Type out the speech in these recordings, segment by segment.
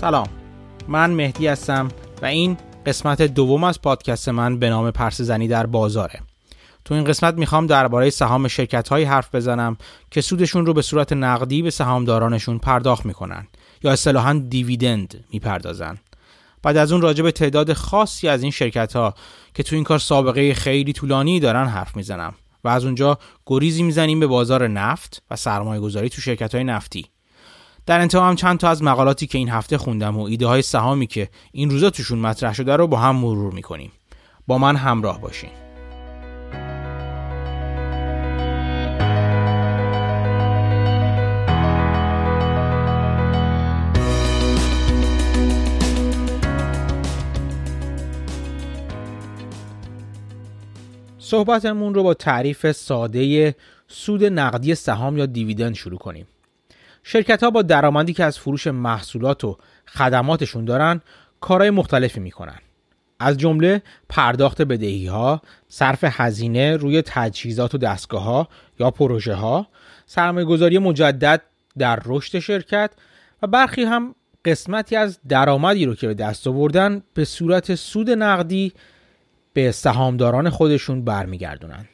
سلام. من مهدی هستم و این قسمت دوم از پادکست من به نام پرس زنی در بازاره. تو این قسمت می‌خوام درباره سهام شرکت هایی حرف بزنم که سودشون رو به صورت نقدی به سهامدارانشون پرداخت می‌کنن یا اصطلاحا دیویدند می‌پردازن. بعد از اون راجع به تعداد خاصی از این شرکت ها که تو این کار سابقه خیلی طولانی دارن حرف می‌زنم و از اونجا گریزی می‌زنیم به بازار نفت و سرمایه گذاری تو شرکت های نفتی. در انتها هم چند تا از مقالاتی که این هفته خوندم و ایده های سهامی که این روزا توشون مطرح شده رو با هم مرور می‌کنیم با من همراه باشین صحبتمون رو با تعریف ساده سود نقدی سهام یا دیویدند شروع کنیم. شرکت ها با درآمدی که از فروش محصولات و خدماتشون دارن کارهای مختلفی می‌کنن. از جمله پرداخت بدهی ها، صرف هزینه روی تجهیزات و دستگاه ها یا پروژه ها، سرمایه گذاری مجدد در رشد شرکت و برخی هم قسمتی از درآمدی رو که به دست آوردن به صورت سود نقدی به سهامداران خودشون برمیگردونن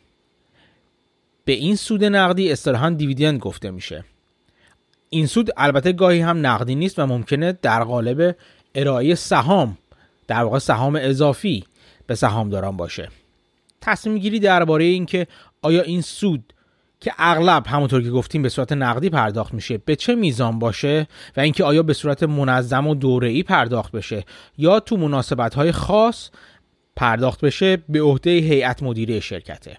به این سود نقدی اصطلاحا دیویدند گفته میشه این سود البته گاهی هم نقدی نیست و ممکنه در قالب ارائه سهام در واقع سهام اضافی به سهامداران باشه. تصمیم گیری درباره اینکه آیا این سود که اغلب همونطور که گفتیم به صورت نقدی پرداخت میشه به چه میزان باشه و اینکه آیا به صورت منظم و دوره‌ای پرداخت بشه یا تو مناسبت های خاص پرداخت بشه به عهده هیئت مدیره شرکته.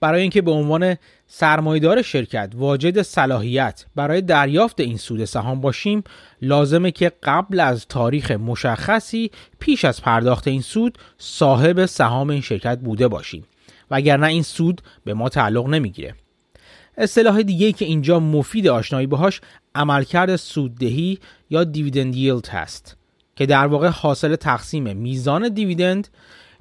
برای اینکه به عنوان سرمایدار شرکت واجد صلاحیت برای دریافت این سود سهام باشیم لازمه که قبل از تاریخ مشخصی پیش از پرداخت این سود صاحب سهام این شرکت بوده باشیم. وگرنه این سود به ما تعلق نمی‌گیره. اصطلاح دیگه که اینجا مفید آشنایی باهاش عملکرد سوددهی یا دیویدند ییلد هست که در واقع حاصل تقسیم میزان دیویدند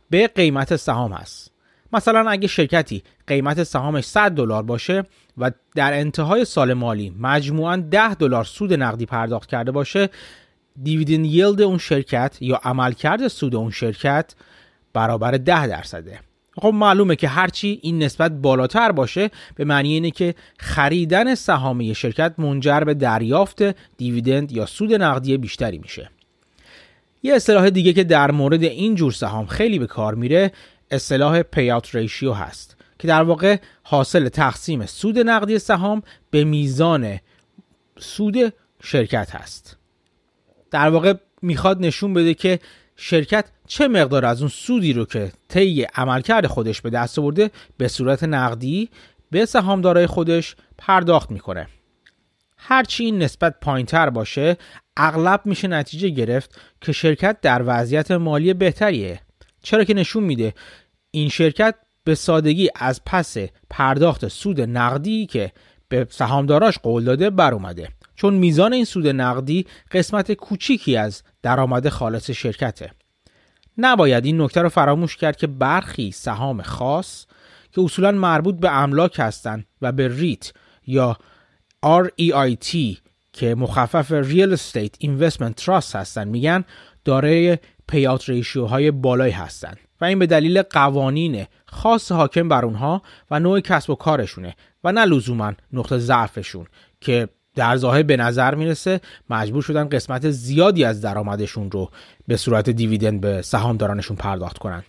به قیمت سهام هست. مثلا اگه شرکتی قیمت سهامش 100 دلار باشه و در انتهای سال مالی مجموعاً 10 دلار سود نقدی پرداخت کرده باشه دیویدند ییلد اون شرکت یا عملکرد سود اون شرکت برابر 10 درصده. خب معلومه که هرچی این نسبت بالاتر باشه به معنی اینه که خریدن سهام شرکت منجر به دریافت دیویدند یا سود نقدی بیشتری میشه. یه اصطلاح دیگه که در مورد این جور سهام خیلی به کار میره اصطلاح پیات ریشیو هست که در واقع حاصل تقسیم سود نقدی سهام به میزان سود شرکت هست. در واقع می‌خواد نشون بده که شرکت چه مقدار از اون سودی رو که طی عملکرد خودش به دست آورده به صورت نقدی به سهامدارای خودش پرداخت می‌کنه. هرچی این نسبت پایینتر باشه اغلب میشه نتیجه گرفت که شرکت در وضعیت مالی بهتریه. چرا که نشون میده این شرکت به سادگی از پس پرداخت سود نقدی که به سهامداراش قول داده بر اومده. چون میزان این سود نقدی قسمت کوچیکی از درآمد خالص شرکته. نباید این نکته رو فراموش کرد که برخی سهام خاص که اصولا مربوط به املاک هستند و به ریت یا REIT که مخفف Real Estate Investment Trust هستن میگن دارای پیات ریشیو های بالایی هستند و این به دلیل قوانین خاص حاکم بر اونها و نوع کسب و کارشونه و نه لزوما نقطه ضعفشون که در ظاهر به نظر می‌رسه مجبور شدن قسمت زیادی از درآمدشون رو به صورت دیویدند به سهامدارانشون پرداخت کنن.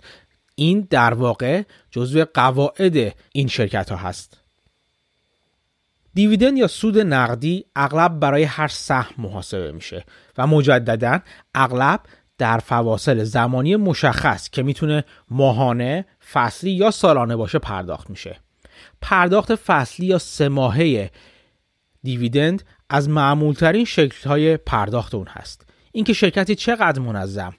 این در واقع جزو قواعد این شرکت ها هست. دیویدند یا سود نقدی اغلب برای هر سهم محاسبه میشه و مجددا اغلب در فواصل زمانی مشخص که می‌تونه ماهانه، فصلی یا سالانه باشه پرداخت میشه. پرداخت فصلی یا سه ماهه دیویدند از معمولترین های پرداخت اون هست. اینکه شرکتی چقدر منظم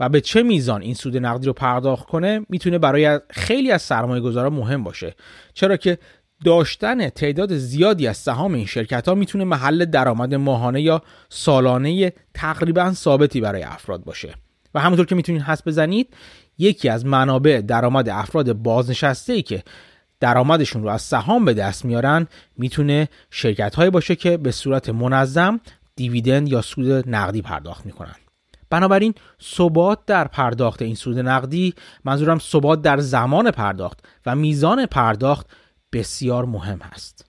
و به چه میزان این سود نقدی رو پرداخت کنه می‌تونه برای خیلی از سرمایه گذارا مهم باشه چرا که داشتن تعداد زیادی از سهام این شرکت ها می‌تونه محل درآمد ماهانه یا سالانه تقریبا ثابتی برای افراد باشه. و همونطور که می‌تونید حس بزنید یکی از منابع درآمد افراد بازنشسته ای که درآمدشون رو از سهام به دست میارن می‌تونه شرکت هایی باشه که به صورت منظم دیویدند یا سود نقدی پرداخت می‌کنن. بنابراین ثبات در پرداخت این سود نقدی منظورم ثبات در زمان پرداخت و میزان پرداخت بسیار مهم است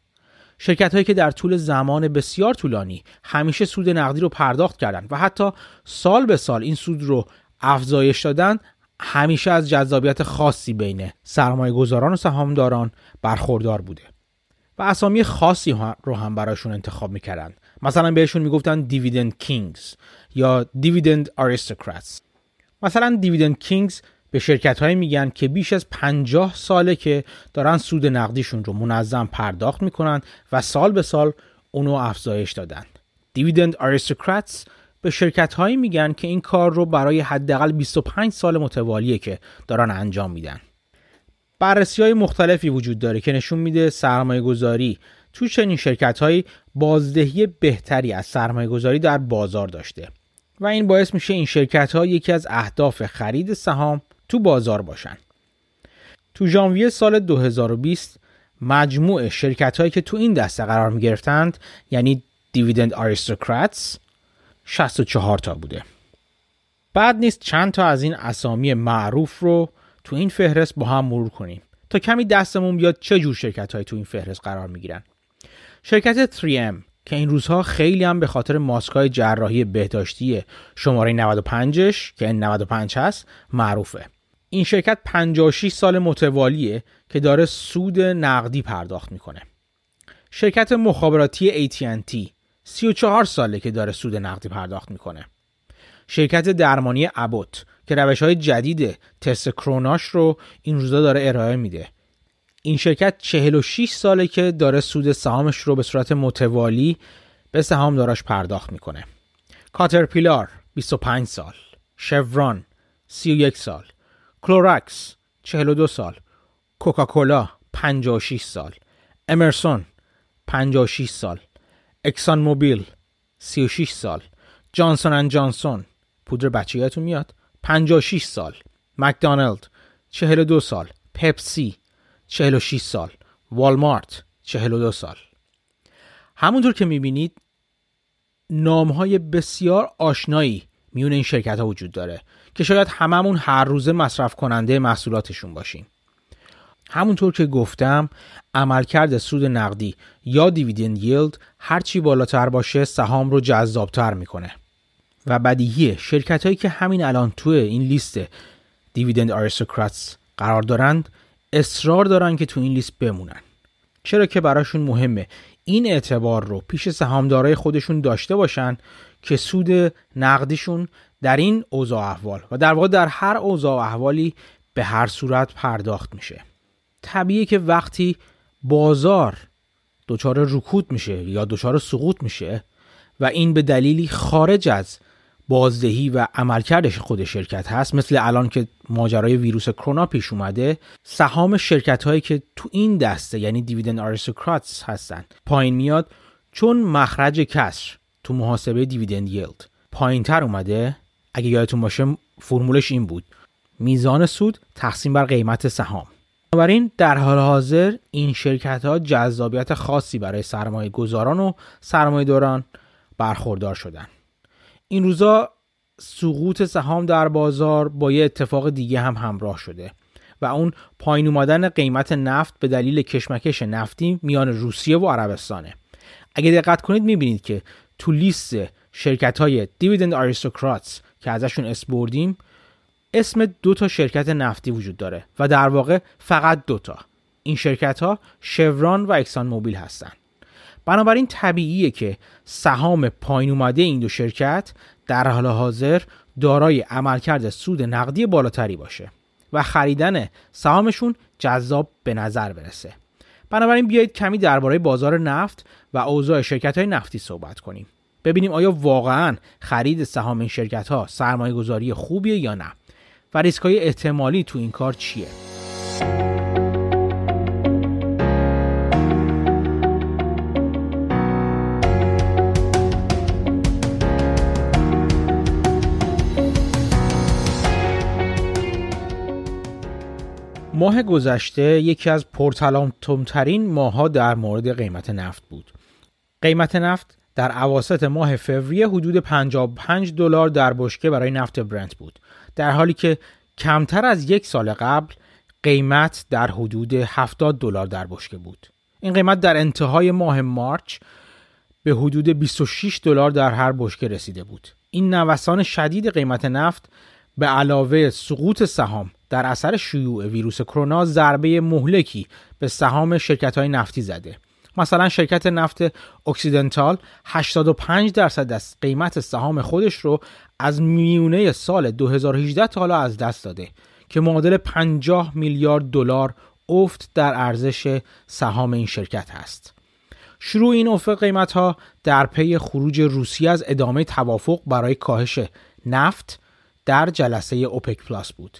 شرکت هایی که در طول زمان بسیار طولانی همیشه سود نقدی رو پرداخت کردند و حتی سال به سال این سود رو افزایش دادن همیشه از جذابیت خاصی بین سرمایه گذاران و سهامداران برخوردار بوده. و اسامی خاصی رو هم براشون انتخاب می‌کردن. مثلا بهشون می‌گفتن dividend kings یا dividend aristocrats مثلا dividend kings به شرکت هایی میگن که بیش از 50 ساله که دارن سود نقدیشون رو منظم پرداخت می‌کنن و سال به سال اونو افزایش دادن dividend aristocrats به شرکت هایی میگن که این کار رو برای حداقل 25 سال متوالیه که دارن انجام میدن. بررسی های مختلفی وجود داره که نشون میده سرمایه گذاری تو چنین شرکت هایی بازدهی بهتری از سرمایه گذاری در بازار داشته و این باعث میشه این شرکت ها یکی از اهداف خرید سهام تو بازار باشن. تو ژانویه سال 2020 مجموع شرکت هایی که تو این دسته قرار می گرفتند یعنی دیویدند آریستوکراتس 64 تا بوده. بعد نیست چند تا از این اسامی معروف رو تو این فهرست با هم مرور کنیم تا کمی دستمون بیاد چه جور شرکت های تو این فهرست قرار می گیرن شرکت 3M که این روزها خیلی هم به خاطر ماسکای جراحی بهداشتی شماره 95ش که این 95 هست معروفه. این شرکت 56 سال متوالیه که داره سود نقدی پرداخت می‌کنه. شرکت مخابراتی AT&T 34 ساله که داره سود نقدی پرداخت می‌کنه. شرکت درمانی ابوت که روش های جدید تست کروناش رو این روزا داره ارائه میده. این شرکت 46 ساله که داره سود سهامش رو به صورت متوالی به سهامداراش پرداخت می‌کنه. کاترپیلار 25 سال. شوران 31 سال. Clorox 42 سال. Coca-Cola 56 سال. Emerson 56 سال. ExxonMobil 36 سال. Johnson and Johnson پودر بچه‌هاتون میاد 56 سال. McDonald 42 سال. Pepsi 46 سال. والمارت 42 سال. همونطور که می‌بینید نام های بسیار آشنایی میون این شرکت ها وجود داره. که شاید هممون هر روزه مصرف کننده محصولاتشون باشیم. همونطور که گفتم عملکرد سود نقدی یا دیویدند ییلد هرچی بالاتر باشه سهام رو جذابتر می‌کنه. و بدیهیه شرکت هایی که همین الان توی این لیست دیویدند آریستوکراتس قرار دارند اصرار دارن که تو این لیست بمونن. چرا که براشون مهمه این اعتبار رو پیش سهامدارای خودشون داشته باشن که سود نقدیشون در این اوضاع احوال و در واقع در هر اوضاع احوالی به هر صورت پرداخت میشه. طبیعیه که وقتی بازار دچار رکود میشه یا دچار سقوط میشه و این به دلیلی خارج از بازدهی و عملکردش خود شرکت هست مثل الان که ماجرای ویروس کرونا پیش اومده سهام شرکت هایی که تو این دسته یعنی دیویدند آریستوکراتس هستن پایین میاد. چون مخرج کسر تو محاسبه دیویدند یلد پایین تر اومده اگه یادتون باشه فرمولش این بود. میزان سود تقسیم بر قیمت سهام. بنابراین در حال حاضر این شرکت ها جذابیت خاصی برای سرمایه گذاران و سرمایه داران برخوردار شدن. این روزا سقوط سهام در بازار با یه اتفاق دیگه هم همراه شده و اون پایین اومدن قیمت نفت به دلیل کشمکش نفتی میان روسیه و عربستانه. اگه دقت کنید می‌بینید که تو لیست شرکت های دیویدند آریستوکراتس که ازشون اسپردیم اسم دو تا شرکت نفتی وجود داره و در واقع فقط دوتا این شرکت ها شوران و اکسان موبیل هستند بنابراین طبیعیه که سهام پایین اومده این دو شرکت در حال حاضر دارای عملکرد سود نقدی بالاتری باشه و خریدن سهامشون جذاب به نظر برسه. بنابراین بیایید کمی درباره بازار نفت و اوضاع شرکت های نفتی صحبت کنیم. ببینیم آیا واقعا خرید سهام این شرکت ها سرمایه گذاری خوبیه یا نه و ریسک های احتمالی تو این کار چیه ماه گذشته یکی از پرتلامتومترین ماها در مورد قیمت نفت بود. قیمت نفت در اواسط ماه فوریه حدود 55 دلار در بشکه برای نفت برنت بود در حالی که کمتر از یک سال قبل قیمت در حدود 70 دلار در بشکه بود. این قیمت در انتهای ماه مارچ به حدود 26 دلار در هر بشکه رسیده بود. این نوسان شدید قیمت نفت به علاوه سقوط سهام در اثر شیوع ویروس کرونا ضربه مهلکی به سهام شرکت های نفتی زده. مثلا شرکت نفت Occidental 85 درصد از قیمت سهام خودش رو از میونه سال 2018 تا حالا از دست داده که معادل 50 میلیارد دلار افت در ارزش سهام این شرکت است. شروع این افت قیمت ها در پی خروج روسیه از ادامه توافق برای کاهش نفت در جلسه اوپک پلاس بود.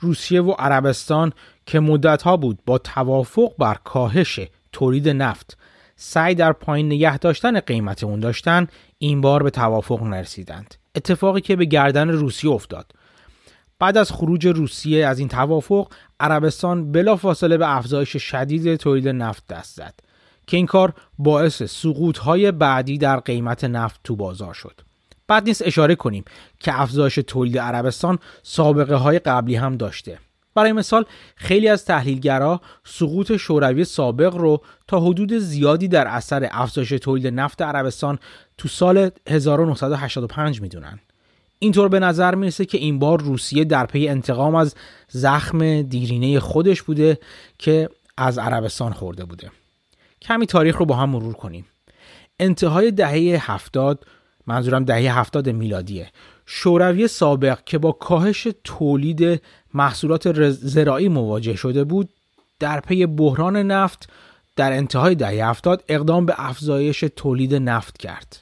روسیه و عربستان که مدت ها بود با توافق بر کاهش تولید نفت. سعی در پایین نگه داشتن قیمت اون داشتن این بار به توافق نرسیدند. اتفاقی که به گردن روسیه افتاد. بعد از خروج روسیه از این توافق عربستان بلافاصله به افزایش شدید تولید نفت دست زد که این کار باعث سقوط های بعدی در قیمت نفت تو بازار شد. بعد نیست اشاره کنیم که افزایش تولید عربستان سابقه های قبلی هم داشته. برای مثال خیلی از تحلیلگرا سقوط شوروی سابق رو تا حدود زیادی در اثر افزایش تولید نفت عربستان تو سال 1985 می‌دونن. اینطور به نظر می‌رسه که این بار روسیه در پی انتقام از زخم دیرینه خودش بوده که از عربستان خورده بوده. کمی تاریخ رو با هم مرور کنیم. انتهای دهه هفتاد منظورم دهه هفتاد میلادیه. شوروی سابق که با کاهش تولید محصولات زراعی مواجه شده بود در پی بحران نفت در انتهای دهه هفتاد اقدام به افزایش تولید نفت کرد.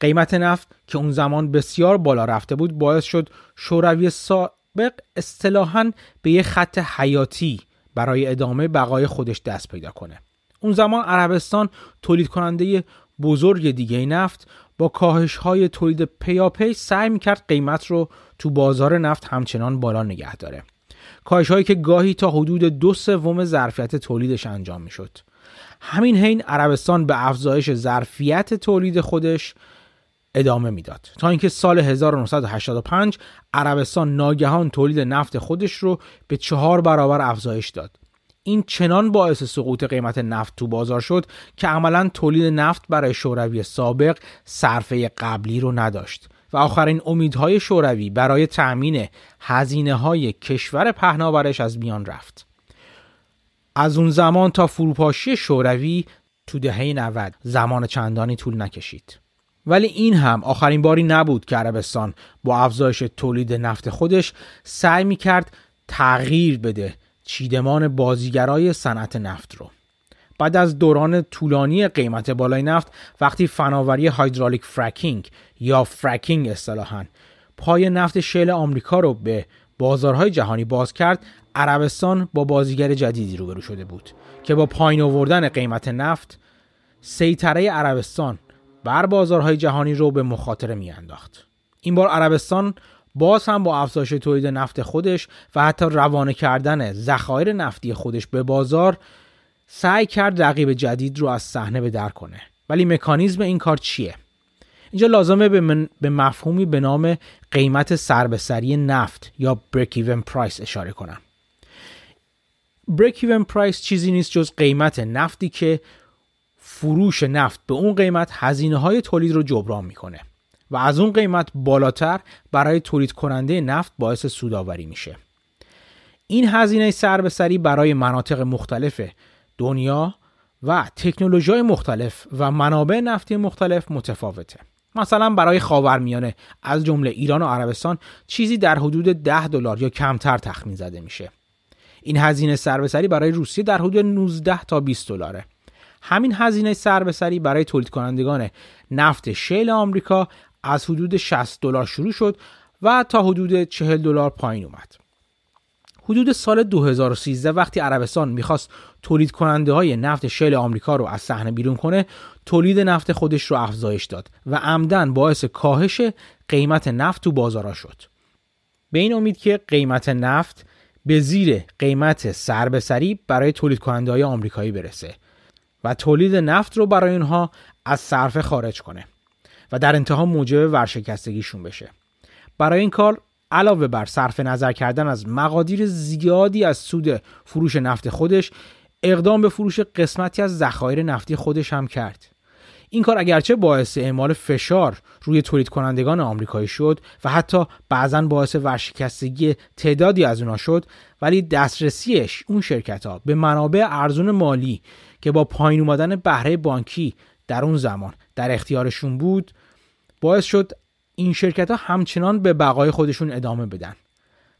قیمت نفت که اون زمان بسیار بالا رفته بود باعث شد شوروی سابق اصطلاحا به یه خط حیاتی برای ادامه بقای دست دست پیدا کنه. اون زمان عربستان تولید کننده بزرگ دیگه نفت با کاهش های تولید پیاپی سعی می‌کرد قیمت رو تو بازار نفت همچنان بالا نگه داره. کاهش هایی که گاهی تا حدود دو سوم ظرفیت تولیدش انجام می‌شد. همین حین عربستان به افزایش ظرفیت تولید خودش ادامه می‌داد. تا اینکه سال 1985 عربستان ناگهان تولید نفت خودش رو به چهار برابر افزایش داد. این چنان باعث سقوط قیمت نفت تو بازار شد که عملا تولید نفت برای شوروی سابق صرفه قبلی رو نداشت. و آخرین امیدهای شوروی برای تأمین هزینه های کشور پهناورش از میان رفت. از اون زمان تا فروپاشی شوروی تو دهه 90 زمان چندانی طول نکشید. ولی این هم آخرین باری نبود که عربستان با افزایش تولید نفت خودش سعی می کرد تغییر بده چیدمان بازیگرای صنعت نفت رو. بعد از دوران طولانی قیمت بالای نفت وقتی فناوری hydraulic fracking یا fracking اصطلاحا پای نفت shale آمریکا رو به بازارهای جهانی باز کرد عربستان با بازیگر جدیدی روبرو شده بود که با پایین آوردن قیمت نفت سیطره عربستان بر بازارهای جهانی رو به مخاطره میانداخت. این بار عربستان باز هم با افزایش تولید نفت خودش و حتی روانه کردن ذخایر نفتی خودش به بازار سعی کرد رقیب جدید رو از صحنه به در کنه. ولی مکانیزم این کار چیه؟ اینجا لازمه به, به مفهومی به نام قیمت سربسری نفت یا break even price اشاره کنم. break even price چیزی نیست جز قیمت نفتی که فروش نفت به اون قیمت هزینه های تولید رو جبران می‌کنه. و از اون قیمت بالاتر برای تولید کننده نفت باعث سوداوری میشه. این هزینه سربسری برای مناطق مختلف دنیا و تکنولوژی مختلف و منابع نفتی مختلف متفاوته. مثلا برای خاورمیانه از جمله ایران و عربستان چیزی در حدود 10 دلار یا کمتر تخمین زده میشه. این هزینه سربسری برای روسیه در حدود 19 تا 20 دلاره. همین هزینه سربسری برای تولید کنندگان نفت شیل آمریکا از حدود 60 دلار شروع شد و تا حدود 40 دلار پایین اومد. حدود سال 2013 وقتی عربستان می‌خواست تولید کننده های نفت شیل آمریکا رو از صحنه بیرون کنه تولید نفت خودش رو افزایش داد و عمدن باعث کاهش قیمت نفت تو بازارا شد به این امید که قیمت نفت به زیر قیمت سربسری برای تولید کننده های آمریکایی برسه و تولید نفت رو برای اونها از صرفه خارج کنه و در انتها موجب ورشکستگیشون بشه. برای این کار علاوه بر صرف نظر کردن از مقادیر زیادی از سود فروش نفت خودش اقدام به فروش قسمتی از ذخایر نفتی خودش هم کرد. این کار اگرچه باعث اعمال فشار روی تولید کنندگان آمریکایی شد و حتی بعضا باعث ورشکستگی تعدادی از اونا شد ولی دسترسیش اون شرکت ها به منابع ارزون مالی که با پایین اومدن بهره بانکی در اون زمان در اختیارشون بود باعث شد این شرکت ها همچنان به بقای خودشون ادامه بدن.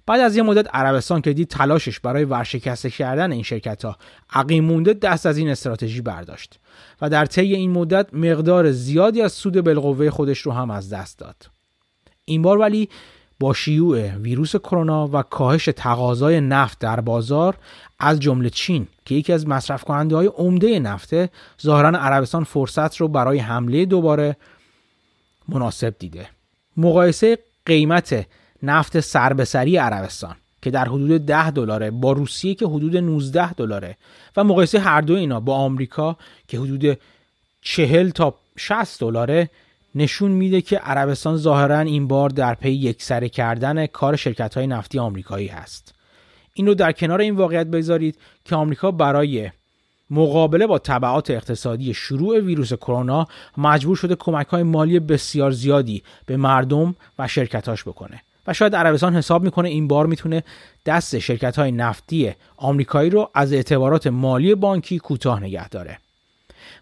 بعد از یه مدت عربستان که دید تلاشش برای ورشکسته کردن این شرکت ها عقیم مونده دست از این استراتژی برداشت و در طی این مدت مقدار زیادی از سود بالقوه خودش رو هم از دست داد. این بار ولی با شیوع ویروس کرونا و کاهش تقاضای نفت در بازار از جمله چین که یکی از مصرف کننده های عمده نفته ظاهرا عربستان فرصت رو برای حمله دوباره مناسب دیده. مقایسه قیمت نفت سربسری عربستان که در حدود 10 دلاره با روسیه که حدود 19 دلاره و مقایسه هر دو اینا با آمریکا که حدود 40 تا 60 دلاره نشون میده که عربستان ظاهرا این بار در پی یکسره کردن کار شرکت های نفتی آمریکایی هست. این رو در کنار این واقعیت بذارید که آمریکا برای مقابله با طبعات اقتصادی شروع ویروس کرونا مجبور شده کمک های مالی بسیار زیادی به مردم و شرکتاش بکنه. و شاید عربستان حساب می‌کنه این بار می‌تونه دست شرکت های نفتی آمریکایی رو از اعتبارات مالی بانکی کوتاه نگه داره.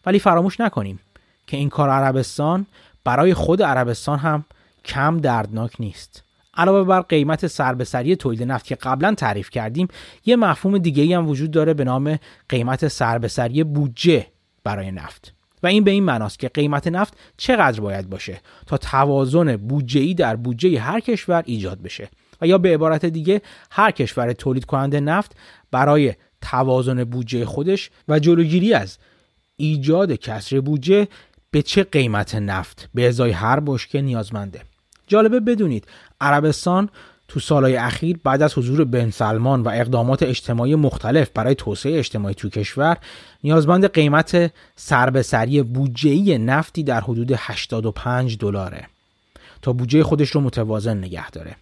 ولی فراموش نکنیم که این کار عربستان برای خود عربستان هم کم دردناک نیست. علاوه بر قیمت سربسری تولید نفت که قبلا تعریف کردیم یه مفهوم دیگه هم وجود داره به نام قیمت سربسری بودجه برای نفت. و این به این معناست که قیمت نفت چقدر باید باشه تا توازن بودجه در بودجه هر کشور ایجاد بشه. و یا به عبارت دیگه هر کشور تولید کننده نفت برای توازن بودجه خودش و جلوگیری از ایجاد کسر بودجه به چه قیمت نفت به ازای هر بشکه نیازمنده. جالبه بدونید عربستان تو سالهای اخیر بعد از حضور بن سلمان و اقدامات اجتماعی مختلف برای توسعه اجتماعی تو کشور نیازمند قیمت سربسری بودجه‌ای نفتی در حدود 85 دلاره تا بودجه خودش رو متوازن نگه داره.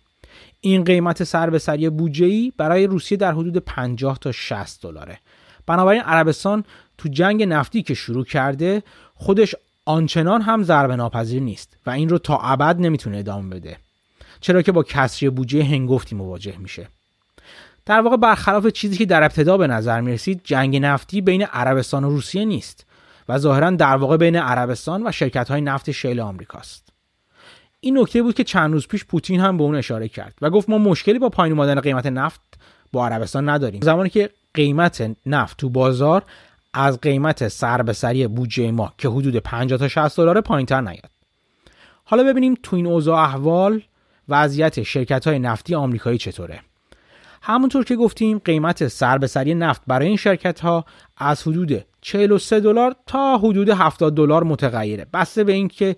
این قیمت سربسری بودجه‌ای برای روسیه در حدود 50 تا 60 دلاره. بنابراین عربستان تو جنگ نفتی که شروع کرده خودش آنچنان هم ضربه ناپذیر نیست و این رو تا ابد نمی‌تونه ادامه بده. چرا که با کسری بودجه هنگفتی مواجه میشه. در واقع برخلاف چیزی که در ابتدا به نظر می‌رسید جنگ نفتی بین عربستان و روسیه نیست و ظاهرا در واقع بین عربستان و شرکت های نفت شیل آمریکاست. این نکته بود که چند روز پیش پوتین هم به اون اشاره کرد و گفت ما مشکلی با پایین اومدن قیمت نفت با عربستان نداریم. زمانی که قیمت نفت تو بازار از قیمت سر به سری بودجه ما که حدود 50 تا 60 دلار پایینتر نیاد. حالا ببینیم تو این اوضاع احوال وضعیت شرکت های نفتی آمریکایی چطوره؟ همونطور که گفتیم قیمت سر به سری نفت برای این شرکت ها از حدود 43 دلار تا حدود 70 دلار متغیره. بسته به اینکه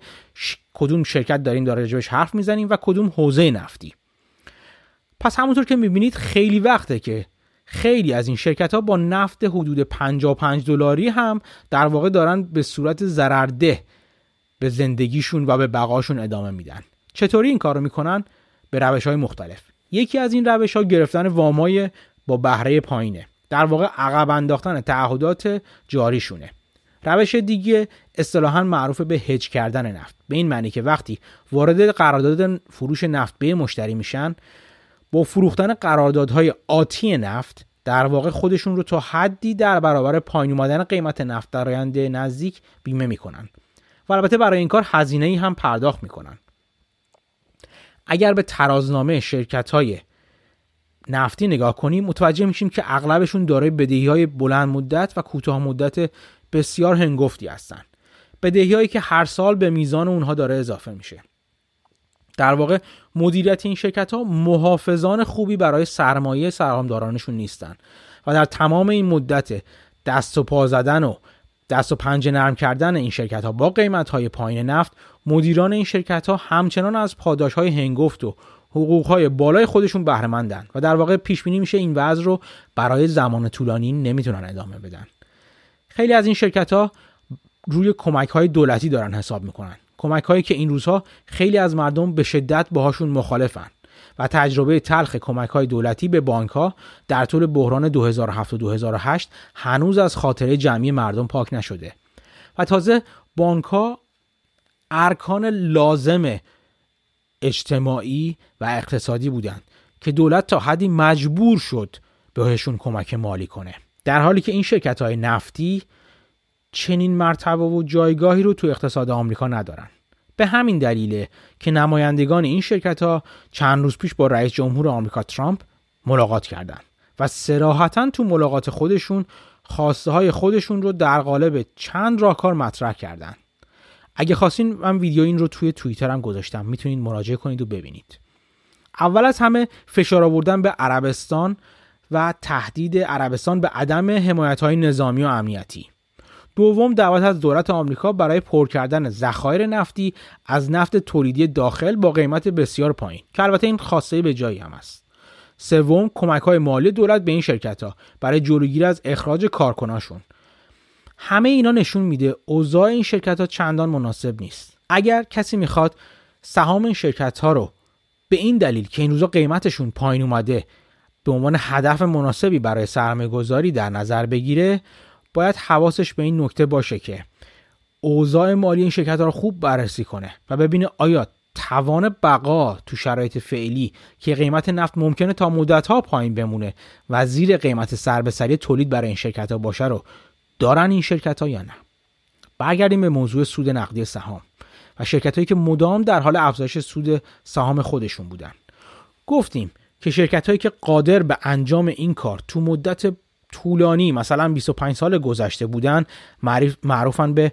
کدوم شرکت داریم داره راجبش حرف می‌زنیم و کدوم حوزه نفتی. پس همونطور که می‌بینید خیلی وقته که خیلی از این شرکت ها با نفت حدود 55 دلاری هم در واقع دارن به صورت ضررده به زندگیشون و به بقاشون ادامه میدن. چطوری این کار رو می‌کنن؟ به روش های مختلف. یکی از این روش ها گرفتن وامای با بهره پایینه. در واقع عقب انداختن تعهدات جاریشونه. روش دیگه اصطلاحا معروف به هج کردن نفت. به این معنی که وقتی وارد قرارداد فروش نفت به مشتری میشن با فروختن قراردادهای آتی نفت در واقع خودشون رو تا حدی در برابر پایین اومدن قیمت نفت در آینده نزدیک بیمه می‌کنن. و البته برای این کار هزینه ای هم پرداخت می‌کنن. اگر به ترازنامه شرکت های نفتی نگاه کنیم متوجه میشیم که اغلبشون دارای بدهی های بلند مدت و کوتاه مدت بسیار هنگفتی هستند بدهی هایی که هر سال به میزان اونها داره اضافه میشه. در واقع مدیریت این شرکت ها محافظان خوبی برای سرمایه سرمایه‌دارانشون نیستن و در تمام این مدت دست و پا زدن و دست و پنجه نرم کردن این شرکت ها با قیمت های پایین نفت مدیران این شرکت ها همچنان از پاداش های هنگفت و حقوق های بالای خودشون بهره و در واقع پیش بینی میشه این وضع رو برای زمان طولانی نمی‌تونن ادامه بدن. خیلی از این شرکت ها روی کمک های دولتی دارن حساب می‌کنن. کمک هایی که این روزها خیلی از مردم به شدت باهاشون مخالفن و تجربه تلخ کمک های دولتی به بانک ها در طول بحران 2007 و 2008 هنوز از خاطره جمعی مردم پاک نشده و تازه بانک ها ارکان لازم اجتماعی و اقتصادی بودند که دولت تا حدی مجبور شد بهشون کمک مالی کنه در حالی که این شرکت های نفتی چنین مرتبه و جایگاهی رو تو اقتصاد آمریکا ندارن به همین دلیله که نمایندگان این شرکت ها چند روز پیش با رئیس جمهور آمریکا ترامپ ملاقات کردند و سراحتا تو ملاقات خودشون خواسته های خودشون رو در قالب چند راهکار مطرح کردند. اگه خواستین من ویدیو این رو توی توییترم گذاشتم. می‌تونید مراجعه کنید و ببینید. اول از همه فشار آوردن به عربستان و تهدید عربستان به عدم حمایت های نظامی و امنیتی. دوم دعوت از دولت آمریکا برای پر کردن ذخایر نفتی از نفت تولیدی داخل با قیمت بسیار پایین که البته این خواسته به جایی هم است. سوم کمک های مالی دولت به این شرکت ها برای جلوگیری از اخراج کارکناشون. همه اینا نشون میده اوضاع این شرکت ها چندان مناسب نیست. اگر کسی می‌خواد سهام این شرکت ها رو به این دلیل که این روزا قیمتشون پایین اومده به عنوان هدف مناسبی برای سرمایه گذاری در نظر بگیره باید حواسش به این نکته باشه که اوضاع مالی این شرکت ها رو خوب بررسی کنه و ببینه آیا توان بقا تو شرایط فعلی که قیمت نفت ممکنه تا مدت ها پایین بمونه و زیر قیمت سربسری تولید برای این شرکت ها باشه رو دارن این شرکت ها یا نه. برگردیم به موضوع سود نقدی سهام و شرکت هایی که مدام در حال افزایش سود سهام خودشون بودن. گفتیم که شرکت هایی که قادر به انجام این کار تو مدت طولانی مثلا 25 سال گذشته بودن معروفن به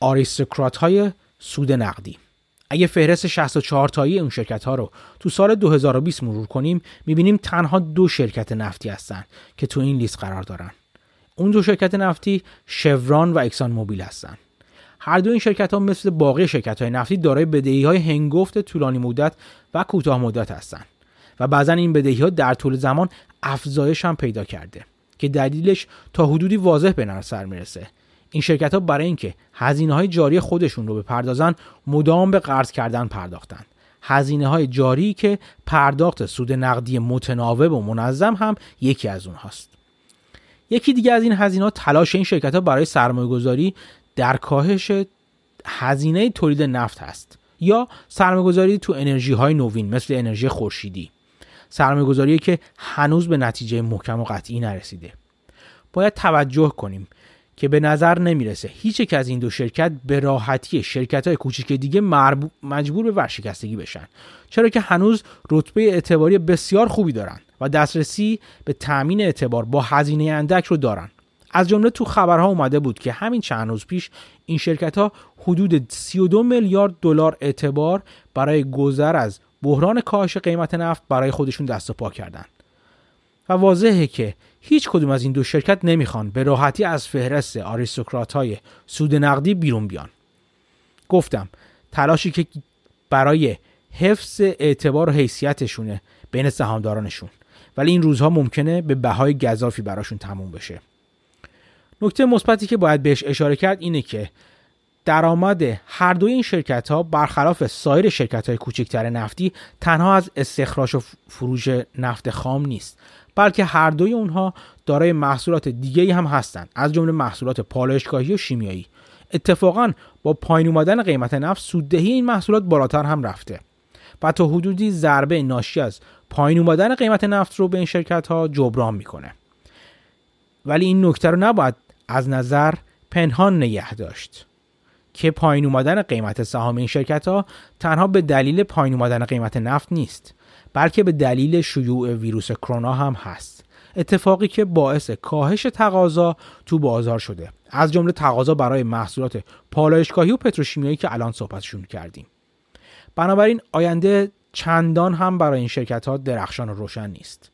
آریستوکرات های سود نقدی. اگه فهرست 64 تایی اون شرکت ها رو تو سال 2020 مرور کنیم می‌بینیم تنها دو شرکت نفتی هستن که تو این لیست قرار دارن. اون دو شرکت نفتی شوران و اکسان موبیل هستن. هر دو این شرکت ها مثل باقی شرکت های نفتی دارای بدهی های هنگفت طولانی مدت و کوتاه مدت هستند و بعضا این بدهی ها در طول زمان افزایش هم پیدا کرده که دلیلش تا حدودی واضح به نظر می‌رسه. این شرکت ها برای اینکه هزینه های جاری خودشون رو بپردازن مدام به قرض کردن پرداختن. هزینه های جاری که پرداخت سود نقدی متناوب و منظم هم یکی از اونهاست. یکی دیگه از این هزینه تلاش این شرکت ها برای سرمایه گذاری در کاهش هزینه تولید نفت هست. یا سرمایه گذاری تو انرژی های نوین مثل انرژی خورشیدی. سرمایه گذاری که هنوز به نتیجه محکم و قطعی نرسیده. باید توجه کنیم که به نظر نمی‌رسه هیچ یک از این دو شرکت به راحتی شرکت های کوچیک دیگه مجبور به ورشکستگی بشن. چرا که هنوز رتبه اعتباری بسیار خوبی دارن. و دسترسی به تامین اعتبار با هزینه اندک رو دارن. از جمله تو خبرها اومده بود که همین چند روز پیش این شرکت ها حدود 32 میلیارد دلار اعتبار برای گذر از بحران کاهش قیمت نفت برای خودشون دست و پا کردن. و واضحه که هیچ کدوم از این دو شرکت نمی‌خوان به راحتی از فهرست آریستوکرات های سود نقدی بیرون بیان. گفتم تلاشی که برای حفظ اعتبار و حیثیتشونه بین سهامدارانشون. ولی این روزها ممکنه به بهای گذافی براشون تموم بشه. نکته مثبتی که باید بهش اشاره کرد اینه که درآمد هر دوی این شرکت ها برخلاف سایر شرکت های کوچکتر نفتی تنها از استخراج و فروش نفت خام نیست بلکه هر دوی اونها دارای محصولات دیگه هم هستند از جمله محصولات پالایشگاهی و شیمیایی. اتفاقا با پایین اومدن قیمت نفت سوددهی این محصولات بالاتر هم رفته و تا حدودی ضربه ناشی از پایین اومدن قیمت نفت رو به این شرکت ها جبران می‌کنه. ولی این نکته رو نباید از نظر پنهان نگه داشت که پایین اومدن قیمت سهام این شرکت ها تنها به دلیل پایین اومدن قیمت نفت نیست بلکه به دلیل شیوع ویروس کرونا هم هست. اتفاقی که باعث کاهش تقاضا تو بازار شده. از جمله تقاضا برای محصولات پالایشگاهی و پتروشیمیایی که الان صحبتشون کردیم. بنابراین آینده چندان هم برای این شرکت ها درخشان و روشن نیست.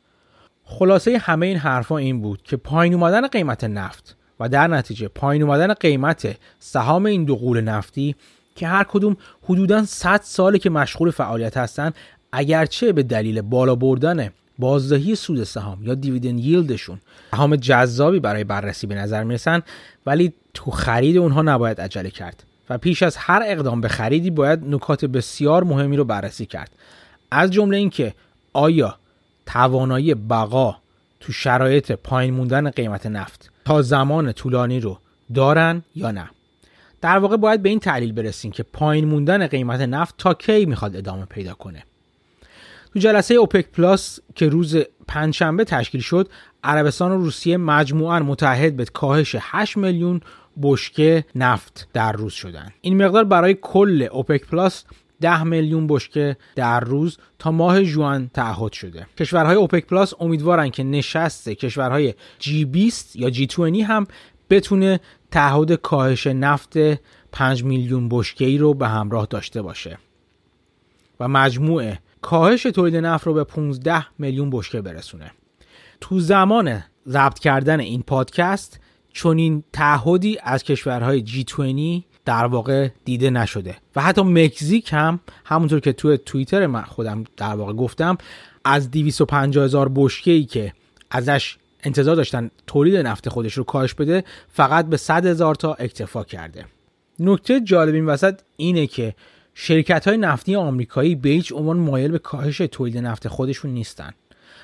خلاصه همه این حرفا این بود که پایین اومدن قیمت نفت و در نتیجه پایین اومدن قیمت سهام این دو قول نفتی که هر کدوم حدودا 100 ساله که مشغول فعالیت هستند اگرچه به دلیل بالا بردن بازدهی سود سهام یا دیویدند ییلدشون سهام جذابی برای بررسی به نظر می‌رسن ولی تو خرید اونها نباید عجله کرد. و پیش از هر اقدام به خریدی باید نکات بسیار مهمی رو بررسی کرد. از جمله اینکه آیا توانایی بقا تو شرایط پایین موندن قیمت نفت تا زمان طولانی رو دارن یا نه؟ در واقع باید به این تحلیل برسیم که پایین موندن قیمت نفت تا کی می‌خواد ادامه پیدا کنه. تو جلسه اوپک plus که روز پنجشنبه تشکیل شد عربستان و روسیه مجموعا متعهد به کاهش 8 میلیون بشکه نفت در روز شدند این مقدار برای کل اوپک plus 10 میلیون بشکه در روز تا ماه June تعهد شده. کشورهای اوپک plus امیدوارن که نشست کشورهای G 20 یا G 20 هم بتونه تعهد کاهش نفت 5 میلیون بشکه ای رو به همراه داشته باشه. و مجموع کاهش تولید نفت رو به 15 میلیون بشکه برسونه. تو زمان ضبط کردن این پادکست چنین تعهدی از کشورهای جی 20 در واقع دیده نشده. و حتی مکزیک هم همونطور که توی توییتر من خودم در واقع گفتم از 250 هزار بشکه ای که ازش انتظار داشتن تولید نفت خودش رو کاهش بده فقط به 100 هزار تا اکتفا کرده. نکته جالب این وسط اینه که شرکت های نفتی آمریکایی به هیچ عنوان مایل به کاهش تولید نفت خودشون نیستن.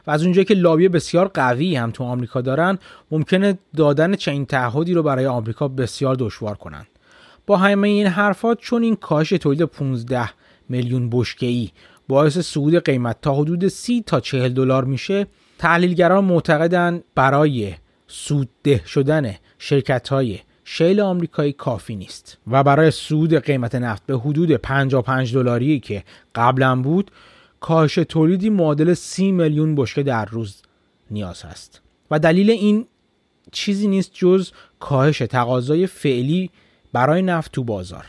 و از اونجایی که لابی بسیار قوی هم تو آمریکا دارن ممکنه دادن چنین تعهدی رو برای آمریکا بسیار دشوار کنند. با همه این حرفات چون این کاهش تولید 15 میلیون بشکه ای باعث صعود قیمت تا حدود 30 تا 40 دلار میشه تحلیلگران معتقدن برای سودده شدن شرکت های شیل آمریکایی کافی نیست و برای سود قیمت نفت به حدود 55 دلاری که قبلا بود کاهش تولیدی معادل 30 میلیون بشکه در روز نیاز هست. و دلیل این چیزی نیست جز کاهش تقاضای فعلی برای نفت تو بازار.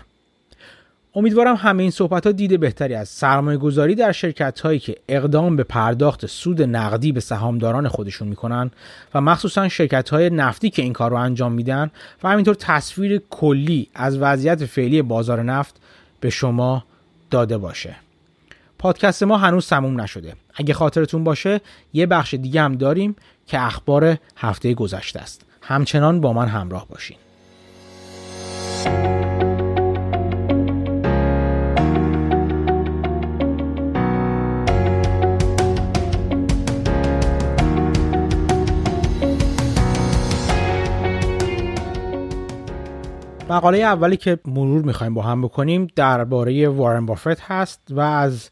امیدوارم همه این صحبت ها دیده بهتری از سرمایه گذاری در شرکت هایی که اقدام به پرداخت سود نقدی به سهامداران خودشون می‌کنن و مخصوصا شرکت های نفتی که این کار رو انجام میدن و همینطور تصویر کلی از وضعیت فعلی بازار نفت به شما داده باشه. پادکست ما هنوز تموم نشده. اگه خاطرتون باشه یه بخش دیگه هم داریم که اخبار هفته گذشته است. همچنان با من همراه باشین. مقاله اولی که مرور می‌خوایم با هم بکنیم درباره وارن بافت هست و از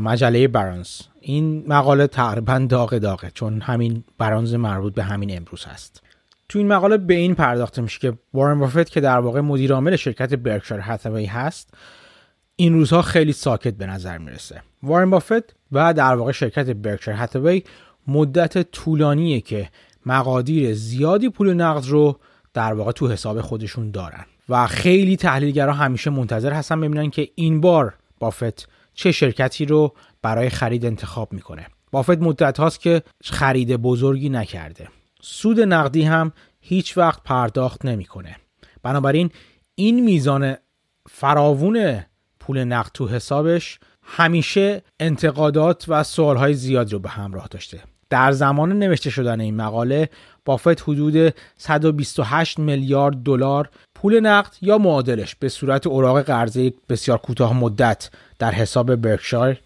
مجله برانز. این مقاله تقریبا داغ داغه چون همین برانز مربوط به همین امروز هست. تو این مقاله به این پرداخته میشه که وارن بافت که در واقع مدیر عامل شرکت برکشایر هاتاوی هست این روزها خیلی ساکت به نظر می‌رسه. وارن بافت و در واقع شرکت برکشایر هاتاوی مدت طولانیه که مقادیر زیادی پول نقد رو در واقع تو حساب خودشون دارن. و خیلی تحلیلگرا همیشه منتظر هستن ببینن که این بار بافت چه شرکتی رو برای خرید انتخاب می‌کنه. بافت مدت هاست که خرید بزرگی نکرده. سود نقدی هم هیچ وقت پرداخت نمی‌کنه. بنابراین این میزان فراوون پول نقد تو حسابش همیشه انتقادات و سوالهای زیاد رو به همراه داشته. در زمان نوشته شدن این مقاله بافت حدود 128 میلیارد دلار پول نقد یا معادلش به صورت اوراق قرضه بسیار کوتاه مدت در حساب برکشایر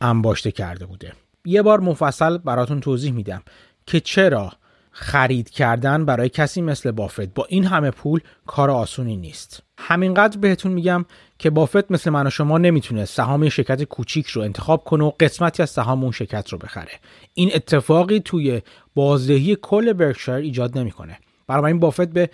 انباشته کرده بوده. یه بار مفصل براتون توضیح میدم که چرا خرید کردن برای کسی مثل بافت. با این همه پول کار آسونی نیست. همینقدر بهتون میگم که بافت مثل من و شما نمی‌تونه سهام شرکت کوچیک رو انتخاب کنه و قسمتی از سهام اون شرکت رو بخره. این اتفاقی توی بازدهی کل برکشایر ایجاد نمی‌کنه. برای این بافت به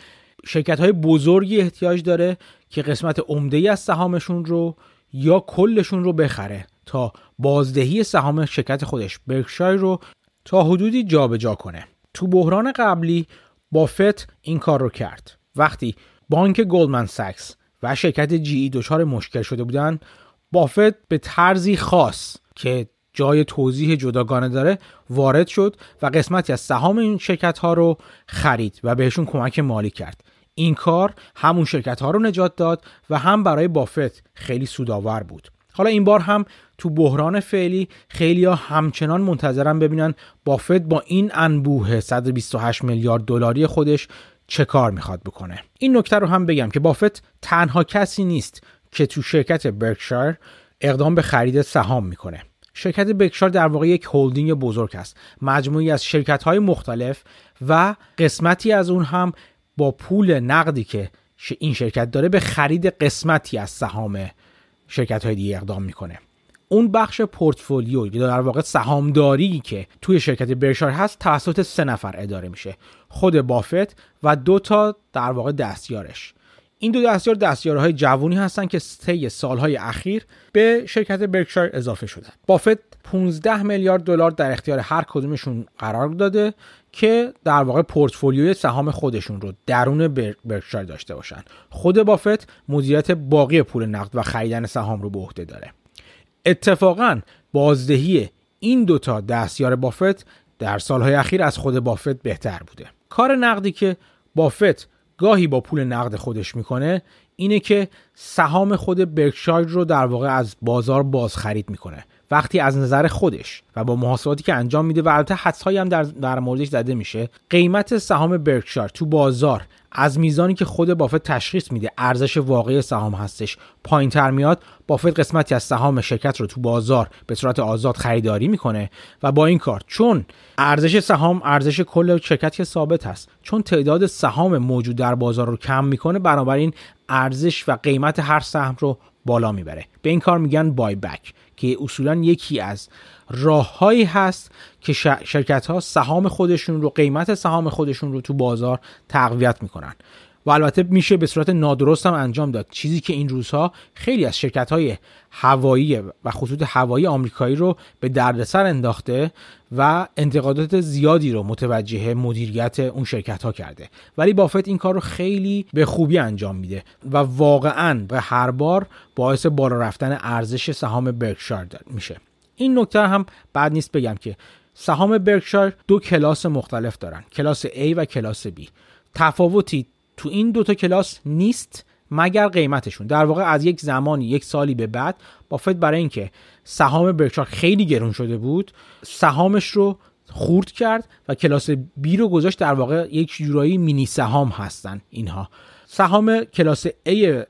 شرکت های بزرگی احتیاج داره که قسمت عمده از سهامشون رو یا کلشون رو بخره تا بازدهی سهام شرکت خودش برکشایر رو تا حدودی جابجا جا کنه. تو بحران قبلی بافت این کار رو کرد. وقتی بانک گلدمن ساکس و شرکت جی ای دچار مشکل شده بودن بافت به طرزی خاص که جای توضیح جداگانه داره وارد شد و قسمتی از سهام این شرکت ها رو خرید و بهشون کمک مالی کرد. این کار همون شرکت ها رو نجات داد و هم برای بافت خیلی سودآور بود. حالا این بار هم تو بحران فعلی خیلی ها همچنان منتظرن ببینن بافت با این انبوه 128 میلیارد دلاری خودش چه کار می‌خواد بکنه. این نکته رو هم بگم که بافت تنها کسی نیست که تو شرکت برکشایر اقدام به خرید سهام می‌کنه. شرکت برکشایر در واقع یک هلدینگ بزرگ است مجموعی از شرکت های مختلف و قسمتی از اون هم با پول نقدی که این شرکت داره به خرید قسمتی از سهام شرکت های دیگه اقدام می‌کنه. اون بخش پورتفولیو یا در واقع سهامداری که توی شرکت برشار هست توسط سه نفر اداره میشه. خود بافت و دو تا در واقع دستیارش. این دو دستیار دستیارهای جوونی هستن که طی سالهای اخیر به شرکت برکشایر اضافه شدن. بافت 15 میلیارد دلار در اختیار هر کدومشون قرار داده که در واقع پورتفولیوی سهام خودشون رو درون برکشایر داشته باشن. خود بافت مدیریت باقی پول نقد و خریدن سهام رو به عهده داره. اتفاقا بازدهی این دوتا دستیار بافت در سالهای اخیر از خود بافت بهتر بوده. کار نقدی که بافت گاهی با پول نقد خودش می‌کنه اینه که سهام خود برکشایر رو در واقع از بازار باز خرید می‌کنه وقتی از نظر خودش و با محاسباتی که انجام میده و البته حدسهایی هم در, در موردش زده میشه قیمت سهام برکشایر تو بازار از میزانی که خود بافت تشخیص میده ارزش واقعی سهام هستش پایین تر میاد بافت قسمتی از سهام شرکت رو تو بازار به صورت آزاد خریداری می‌کنه و با این کار چون ارزش سهام ارزش کل شرکت که ثابت هست چون تعداد سهام موجود در بازار رو کم می‌کنه بنابراین ارزش و قیمت هر سهم رو بالا می‌بره. به این کار میگن بای بک که اصولا یکی از راههایی هست که شرکت ها سهام خودشون رو قیمت سهام خودشون رو تو بازار تقویت می‌کنن. و البته میشه به صورت نادرست هم انجام داد. چیزی که این روزها خیلی از شرکت های هوایی و خطوط هوایی آمریکایی رو به دردسر انداخته و انتقادات زیادی رو متوجه مدیریت اون شرکت ها کرده. ولی بافت این کار رو خیلی به خوبی انجام میده و واقعا به هر بار باعث بالا رفتن ارزش سهام برکشایر میشه. این نکته هم بعد نیست بگم که سهام برکشایر دو کلاس مختلف دارن کلاس A و کلاس B. تفاوتی تو این دوتا کلاس نیست مگر قیمتشون. در واقع از یک زمانی یک سالی به بعد بافت برای اینکه سهام برکشایر خیلی گرون شده بود سهامش رو خورد کرد و کلاس B رو گذاشت. در واقع یک جورایی مینی سهام هستن اینها. سهام کلاس A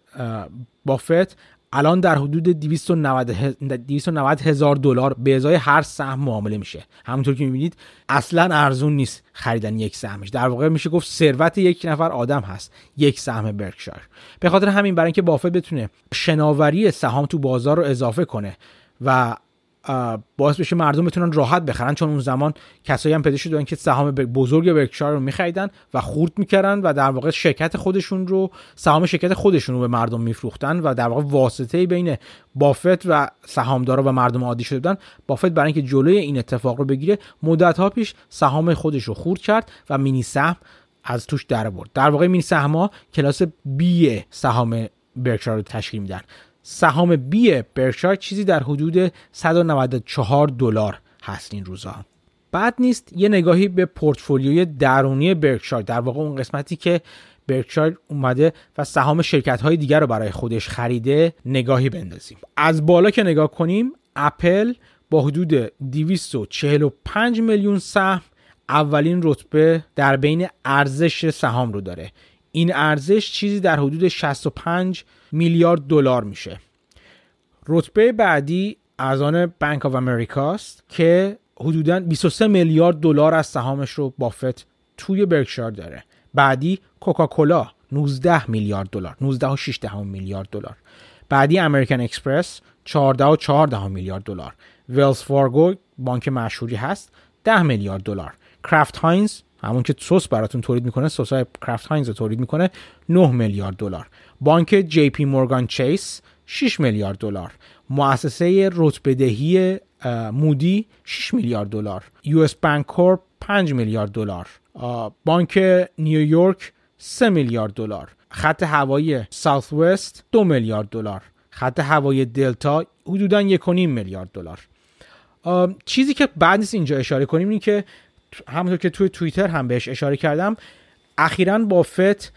بافت الان در حدود 290 هزار دلار به ازای هر سهم معامله میشه. همونطور که می‌بینید اصلا ارزون نیست خریدن یک سهمش. در واقع میشه گفت ثروت یک نفر آدم هست یک سهم برکشایر. به خاطر همین برای اینکه بافت بتونه شناوری سهام تو بازار رو اضافه کنه و باعث بشه مردم بتونن راحت بخرن چون اون زمان کسایی هم پیدا شدن که سهام بزرگ برکشایر رو میخریدن و خورد می‌کردن و در واقع شرکت خودشون رو سهام شرکت خودشون رو به مردم میفروختن و در واقع واسطه بین بافت و سهامدارا و مردم عادی شده بودن. بافت برای اینکه جلوی این اتفاق رو بگیره مدت ها پیش سهام خودش رو خورد کرد و مینی سهم از توش در برد در واقع مینی سهم ها کلاس بی سهام برکشایر رو تشکیل میدن. سهام بی برکشایر چیزی در حدود 194 دلار هست این روزا. بعد نیست یه نگاهی به پورتفولیوی درونی برکشایر در واقع اون قسمتی که برکشایر اومده و سهام شرکت های دیگر رو برای خودش خریده نگاهی بندازیم. از بالا که نگاه کنیم اپل با حدود 245 میلیون سهم اولین رتبه در بین ارزش سهام رو داره. این ارزش چیزی در حدود 65 میلیارد دلار میشه. رتبه بعدی از آن Bank of America ست که حدودا 23 میلیارد دلار از سهامش رو بافت توی برکشایر داره. بعدی Coca-Cola 19 میلیارد دلار 19 و 6 میلیارد دلار. بعدی American Express 14 و 4 میلیارد دلار. Wells Fargo بانک مشهوری هست 10 میلیارد دلار. Kraft Heinz همون که سس براتون تولید می‌کنه سس های Kraft Heinz تولید می‌کنه 9 میلیارد دلار. بانک JP Morgan Chase 6 میلیارد دلار. مؤسسه رتبه‌دهی Moody 6 میلیارد دلار. US Bancorp 5 میلیارد دلار. بانک نیویورک 3 میلیارد دلار. خط هوایی Southwest 2 میلیارد دلار. خط هوایی دلتا حدودا 1.5 میلیارد دلار. چیزی که بعد نیست اینجا اشاره کنیم این که همونطور که توی توییتر هم بهش اشاره کردم اخیرا بافت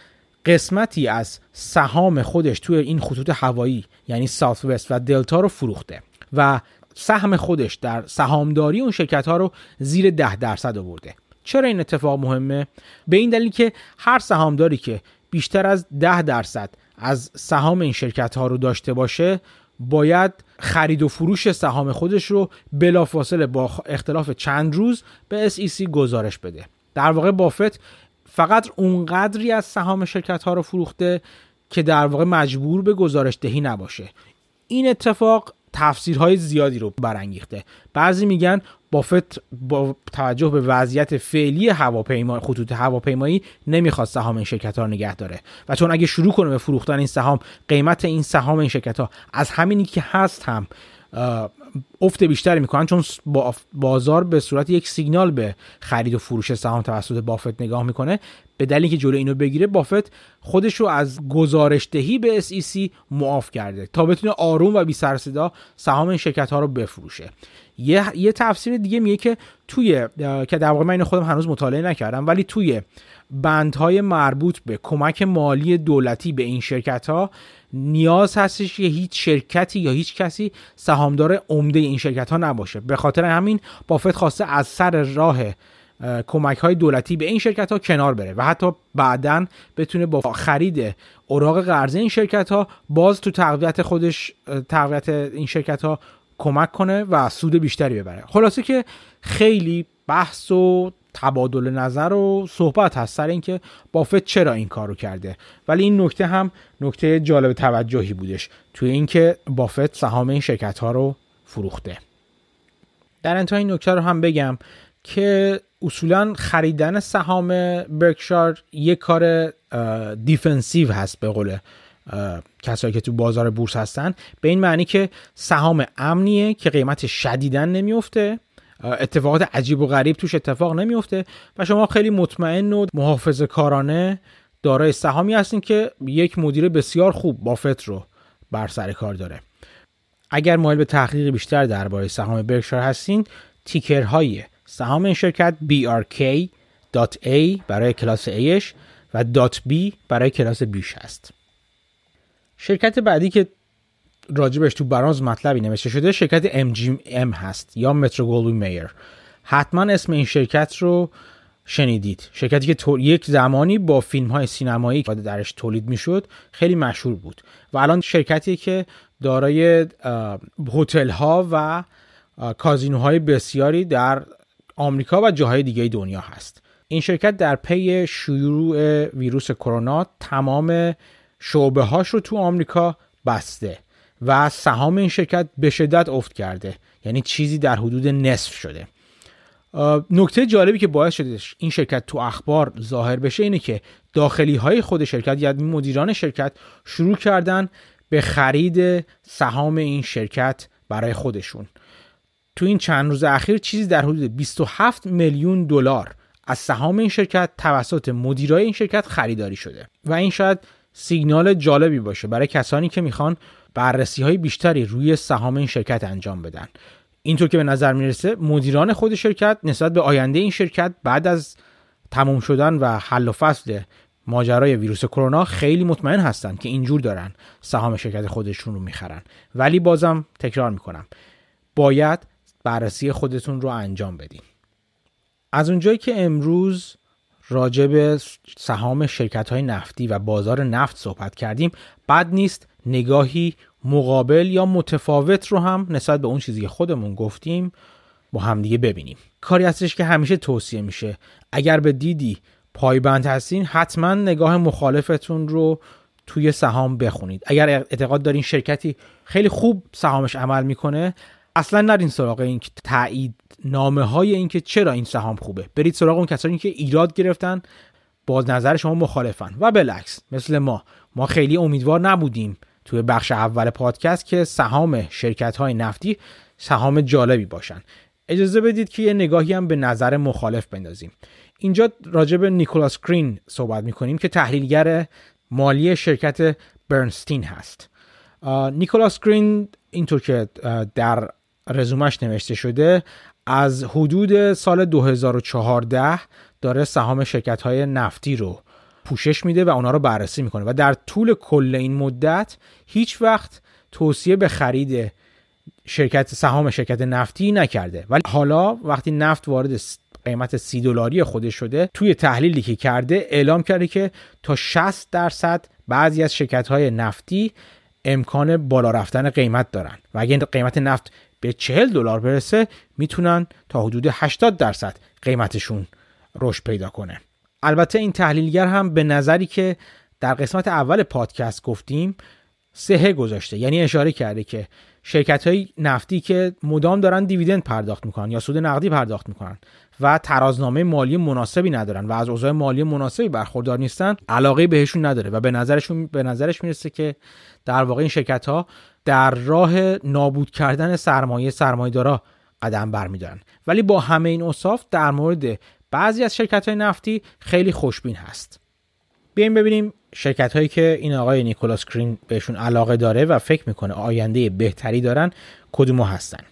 قسمتی از سهام خودش توی این خطوط هوایی یعنی ساوت وست و دلتا رو فروخته و سهم خودش در سهامداری اون شرکت ها رو زیر ده درصد آورده. چرا این اتفاق مهمه؟ به این دلیل که هر سهامداری که بیشتر از ده درصد از سهام این شرکت ها رو داشته باشه باید خرید و فروش سهام خودش رو بلافاصله با اختلاف چند روز به SEC گزارش بده. در واقع بافت فقط اونقدری از سهام شرکت ها رو فروخته که در واقع مجبور به گزارش دهی نباشه. این اتفاق تفسیرهای زیادی رو برانگیخته. بعضی میگن بافت با توجه به وضعیت فعلی هواپیما خطوط هواپیمایی نمی‌خواد سهام این شرکت ها نگه داره. و چون اگه شروع کنه به فروختن این سهام قیمت این سهام این شرکت ها از همینی که هست هم افت بیشتری می‌کنن چون بازار به صورت یک سیگنال به خرید و فروش سهام توسط بافت نگاه می‌کنه. به دلیلی که جلو اینو بگیره بافت خودش رو از گزارش دهی به SEC معاف کرده تا بتونه آروم و بی سر صدا سهام این شرکت ها رو بفروشه. یه, یه تفسیر دیگه میگه که توی که در واقع من خودم هنوز مطالعه نکردم ولی توی بندهای مربوط به کمک مالی دولتی به این شرکت ها نیاز هستش که هیچ شرکتی یا هیچ کسی سهامدار عمده این شرکت ها نباشه. به خاطر همین بافت خواسته از سر راه کمک های دولتی به این شرکت ها کنار بره و حتی بعدا بتونه با خرید اوراق قرضه این شرکت ها باز تو تقویت خودش تقویت این شرکت ها کمک کنه و سود بیشتری ببره. خلاصه که خیلی بحث و تبادل نظر و صحبت هست سر اینکه بافت چرا این کارو کرده. ولی این نکته هم نکته جالب توجهی بودش توی اینکه بافت سهام این شرکت ها رو فروخته. در انتهای این نکته رو هم بگم که اصولا خریدن سهام برکشار یک کار defensive هست به قول کسایی که تو بازار بورس هستن. به این معنی که سهام امنیه که قیمت شدیداً نمیفته. اتفاقات عجیب و غریب توش اتفاق نمیفته و شما خیلی مطمئن و محافظه کارانه دارای سهامی هستین که یک مدیر بسیار خوب بافت رو بر سر کار داره. اگر مایل به تحقیق بیشتر درباره سهام برکشار هستین ticker های سهام این شرکت BRK.A برای کلاس A ش و .B برای کلاس بیش هست. شرکت بعدی که راجبش تو برانز مطلبی نوشته شده شرکت MGM هست یا مترو گولوی میر. حتما اسم این شرکت رو شنیدید. شرکتی که یک زمانی با فیلم های سینمایی که درش تولید می‌شد خیلی مشهور بود و الان شرکتی که دارای هتل ها و کازینوهای بسیاری در آمریکا و جاهای دیگه دنیا هست. این شرکت در پی شیوع ویروس کرونا تمام شعبه هاش رو تو آمریکا بسته و سهام این شرکت به شدت افت کرده. یعنی چیزی در حدود نصف شده. نکته جالبی که باعث شده این شرکت تو اخبار ظاهر بشه اینه که داخلی های خود شرکت یعنی مدیران شرکت شروع کردن به خرید سهام این شرکت برای خودشون. تو این چند روز اخیر چیزی در حدود 27 میلیون دلار از سهام این شرکت توسط مدیرای این شرکت خریداری شده و این شاید سیگنال جالبی باشه برای کسانی که می‌خوان بررسی های بیشتری روی سهام این شرکت انجام بدن. اینطور که به نظر می‌رسه مدیران خود شرکت نسبت به آینده این شرکت بعد از تموم شدن و حل و فصل ماجرای ویروس کرونا خیلی مطمئن هستند که اینجور دارن سهام شرکت خودشون رو می‌خرن. ولی بازم تکرار می‌کنم. باید بررسی خودتون رو انجام بدین. از اونجایی که امروز راجع به سهام شرکت های نفتی و بازار نفت صحبت کردیم بد نیست نگاهی مقابل یا متفاوت رو هم نسبت به اون چیزی که خودمون گفتیم با همدیگه ببینیم. کاری هستش که همیشه توصیه میشه. اگر به دیدی پایبند هستین حتما نگاه مخالفتون رو توی سهام بخونید. اگر اعتقاد دارین شرکتی خیلی خوب سهامش عمل می‌کنه اصلا نرین سراغ این که تایید نامه های این که چرا این سهام خوبه. برید سراغ اون کسانی که ایراد گرفتن با نظر شما مخالفن. و بالعکس مثل ما. ما خیلی امیدوار نبودیم توی بخش اول پادکست که سهام شرکت های نفتی سهام جالبی باشن. اجازه بدید که یه نگاهی هم به نظر مخالف بندازیم. اینجا راجع به نیکولاس کرین صحبت می‌کنیم که تحلیلگر مالی شرکت برنستین هست. نیکولاس گرین اینطور که در رزومش نوشته شده از حدود سال 2014 داره سهام شرکت های نفتی رو پوشش میده و اونا رو بررسی می‌کنه و در طول کل این مدت هیچ وقت توصیه به خرید شرکت سهام شرکت نفتی نکرده. ولی حالا وقتی نفت وارد قیمت سی دلاری خودش شده توی تحلیلی که کرده اعلام کرده که تا 60 درصد بعضی از شرکت های نفتی امکان بالا رفتن قیمت دارن. و اگر قیمت نفت به 40 دلار برسه می‌تونن تا حدود 80 درصد قیمتشون رشد پیدا کنه. البته این تحلیلگر هم به نظری که در قسمت اول پادکست گفتیم سهه گذاشته. یعنی اشاره کرده که شرکت های نفتی که مدام دارن دیویدند پرداخت می‌کنن یا سود نقدی پرداخت می‌کنن و ترازنامه مالی مناسبی ندارن و از اوضاع مالی مناسبی برخوردار نیستن علاقه بهشون نداره و به نظرشون به نظرش می‌رسه که در واقع این شرکت ها در راه نابود کردن سرمایه سرمایه دارا قدم برمیدارن. ولی با همه این اصاف در مورد بعضی از شرکت های نفتی خیلی خوشبین هست. بیایم ببینیم شرکت هایی که این آقای نیکولاس کرین بهشون علاقه داره و فکر می‌کنه آینده بهتری دارن کدومو هستن.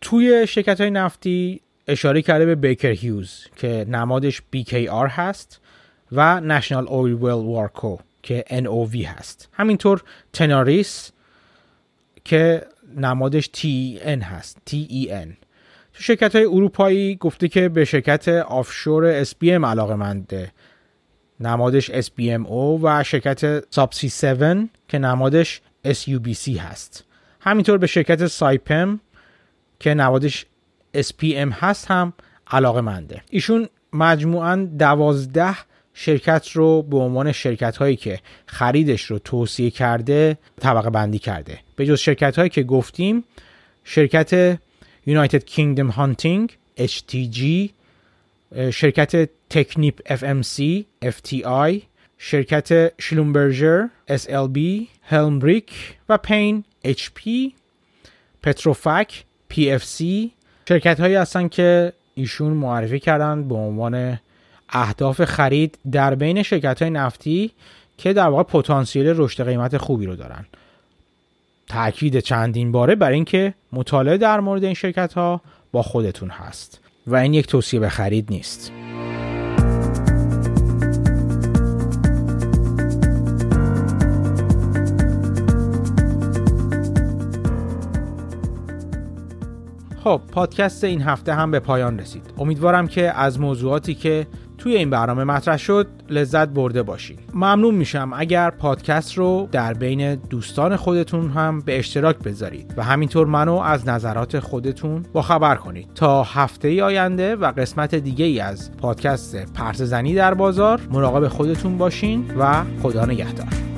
توی شرکت های نفتی اشاره کرده به بیکر هیوز که نمادش BKR هست و نشنال اویل ویل وارکو که NOV هست. همینطور تناریس که نمادش TEN هست. TEN تو شرکت های اروپایی گفته که به شرکت آفشور SBM علاقه منده. نمادش SBMO و شرکت سابسی 7 که نمادش SUBC هست. همینطور به شرکت سایپم که نمادش SPM هست هم علاقه منده. ایشون مجموعا دوازده شرکت رو به عنوان شرکت هایی که خریدش رو توصیه کرده طبقه بندی کرده. به جز شرکت هایی که گفتیم شرکت United Kingdom Hunting HTG شرکت تکنیپ FMC FTI شرکت شلومبرجر SLB هلمبریک و پین HP پتروفک PFC شرکت هایی هستن که ایشون معرفی کردن به عنوان اهداف خرید در بین شرکت های نفتی که در واقع پتانسیل رشد قیمت خوبی رو دارن. تاکید چندین باره بر اینکه مطالعه در مورد این شرکت ها با خودتون هست و این یک توصیه به خرید نیست. خب پادکست این هفته هم به پایان رسید. امیدوارم که از موضوعاتی که توی این برنامه مطرح شد لذت برده باشید ممنون میشم اگر پادکست رو در بین دوستان خودتون هم به اشتراک بذارید و همینطور منو از نظرات خودتون با خبر کنید. تا هفته ای آینده و قسمت دیگه ای از پادکست پرس زنی در بازار مراقب خودتون باشین و خدا نگهدار.